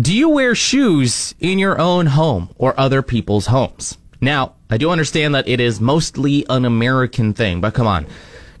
Do you wear shoes in your own home or other people's homes? Now, I do understand that it is mostly an American thing, but come on.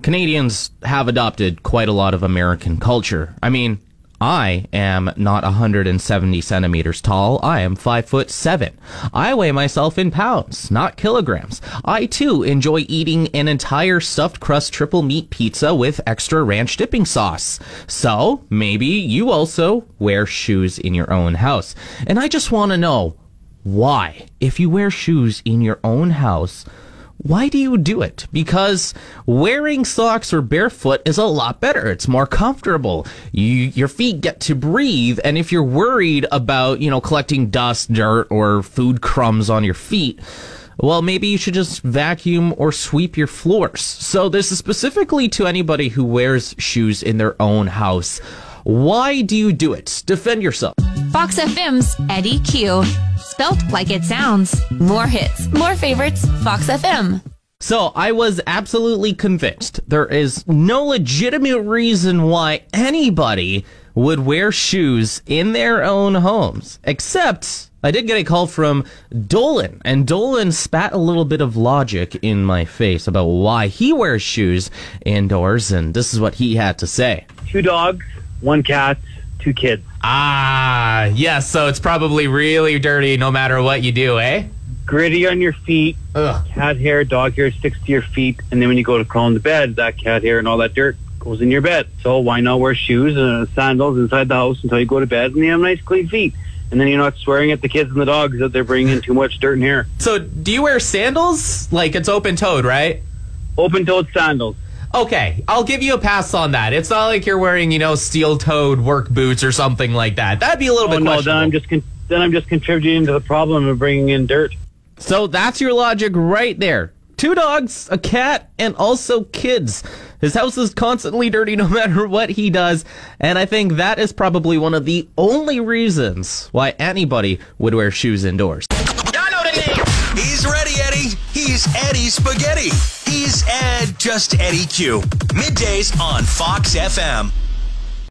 Canadians have adopted quite a lot of American culture. I mean, I am not 170 centimeters tall. I am 5 foot 7. I weigh myself in pounds, not kilograms. I too enjoy eating an entire stuffed crust triple meat pizza with extra ranch dipping sauce. So, maybe you also wear shoes in your own house. And I just want to know why, if you wear shoes in your own house, why do you do it? Because wearing socks or barefoot is a lot better. It's more comfortable. You, your feet get to breathe. And if you're worried about, you know, collecting dust, dirt, or food crumbs on your feet, well, maybe you should just vacuum or sweep your floors. So this is specifically to anybody who wears shoes in their own house. Why do you do it? Defend yourself. Fox FM's Eddie Q. Spelt like it sounds. More hits, more favorites, Fox FM. So I was absolutely convinced there is no legitimate reason why anybody would wear shoes in their own homes, except I did get a call from Dolan, and Dolan spat a little bit of logic in my face about why he wears shoes indoors, and this is what he had to say. Two dogs, one cat, two kids. Ah, yes, so it's probably really dirty no matter what you do, eh? Gritty on your feet, Ugh. cat hair, dog hair sticks to your feet, and then when you go to crawl into bed, that cat hair and all that dirt goes in your bed. So why not wear shoes and sandals inside the house until you go to bed and you have nice clean feet? And then you're not swearing at the kids and the dogs that they're bringing in too much dirt and hair. So do you wear sandals? Like it's open toed, right? Open-toed sandals. Okay, I'll give you a pass on that. It's not like you're wearing, you know, steel-toed work boots or something like that. That'd be a little Oh bit no, then. I'm just con- then I'm just contributing to the problem of bringing in dirt. So that's your logic right there. Two dogs, a cat, and also kids. His house is constantly dirty no matter what he does, and I think that is probably one of the only reasons why anybody would wear shoes indoors. He's ready, Eddie. He's Eddie Spaghetti. He's Ed, just Eddie Q. Middays on Fox FM.